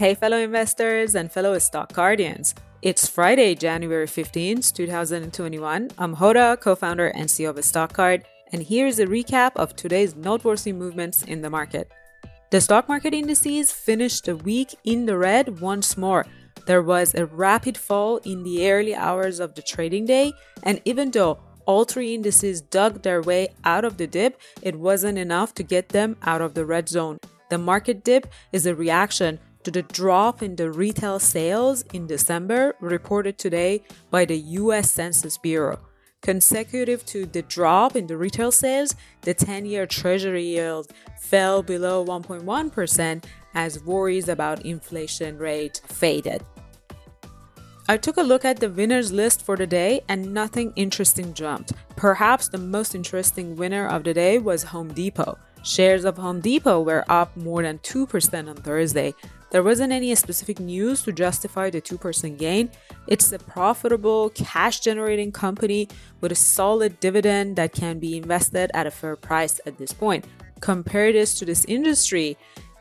Hey, fellow investors and fellow stock guardians. It's Friday, January 15th, 2021. I'm Hoda, co founder and CEO of StockCard, and here's a recap of today's noteworthy movements in the market. The stock market indices finished the week in the red once more. There was a rapid fall in the early hours of the trading day, and even though all three indices dug their way out of the dip, it wasn't enough to get them out of the red zone. The market dip is a reaction to the drop in the retail sales in December reported today by the US Census Bureau. Consecutive to the drop in the retail sales, the 10 year Treasury yield fell below 1.1% as worries about inflation rate faded. I took a look at the winners list for the day and nothing interesting jumped. Perhaps the most interesting winner of the day was Home Depot. Shares of Home Depot were up more than 2% on Thursday. There wasn't any specific news to justify the 2% gain. It's a profitable, cash generating company with a solid dividend that can be invested at a fair price at this point. Compare this to this industry,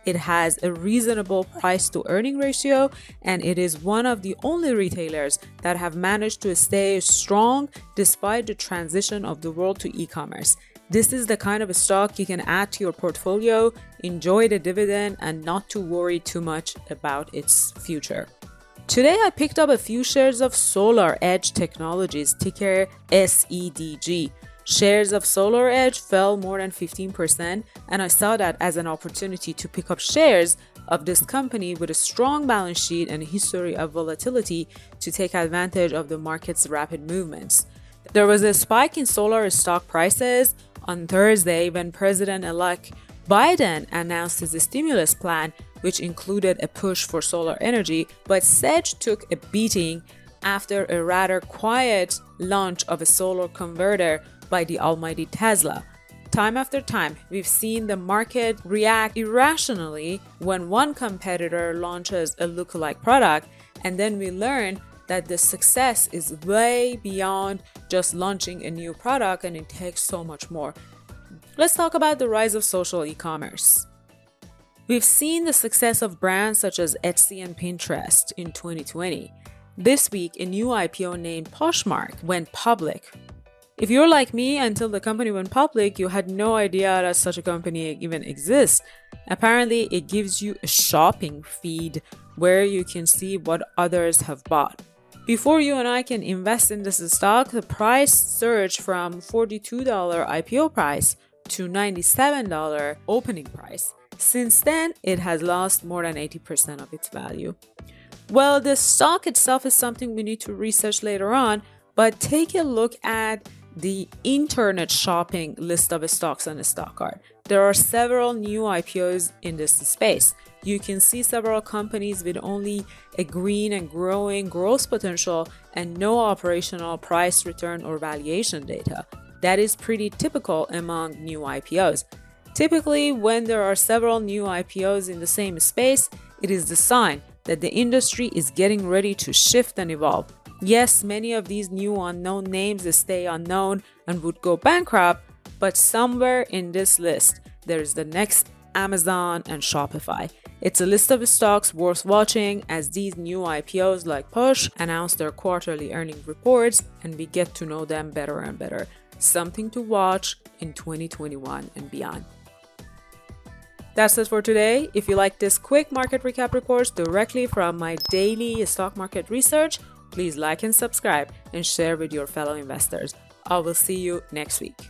it has a reasonable price to earning ratio, and it is one of the only retailers that have managed to stay strong despite the transition of the world to e commerce. This is the kind of stock you can add to your portfolio, enjoy the dividend, and not to worry too much about its future. Today, I picked up a few shares of Solar Edge Technologies, ticker SEDG. Shares of Solar Edge fell more than 15%, and I saw that as an opportunity to pick up shares of this company with a strong balance sheet and a history of volatility to take advantage of the market's rapid movements. There was a spike in solar stock prices, on Thursday when President elect Biden announced his stimulus plan, which included a push for solar energy, but SEDG took a beating after a rather quiet launch of a solar converter by the almighty Tesla. Time after time, we've seen the market react irrationally when one competitor launches a lookalike product, and then we learn that the success is way beyond just launching a new product and it takes so much more. Let's talk about the rise of social e commerce. We've seen the success of brands such as Etsy and Pinterest in 2020. This week, a new IPO named Poshmark went public. If you're like me, until the company went public, you had no idea that such a company even exists. Apparently, it gives you a shopping feed where you can see what others have bought. Before you and I can invest in this stock, the price surged from $42 IPO price to $97 opening price. Since then, it has lost more than 80% of its value. Well, the stock itself is something we need to research later on, but take a look at the internet shopping list of stocks on the StockCard. There are several new IPOs in this space. You can see several companies with only a green and growing growth potential and no operational price return or valuation data. That is pretty typical among new IPOs. Typically, when there are several new IPOs in the same space, it is the sign that the industry is getting ready to shift and evolve. Yes, many of these new unknown names stay unknown and would go bankrupt, but somewhere in this list, there is the next Amazon and Shopify. It's a list of stocks worth watching as these new IPOs like Posh announce their quarterly earning reports and we get to know them better and better. Something to watch in 2021 and beyond. That's it for today. If you like this quick market recap report directly from my daily stock market research, Please like and subscribe and share with your fellow investors. I will see you next week.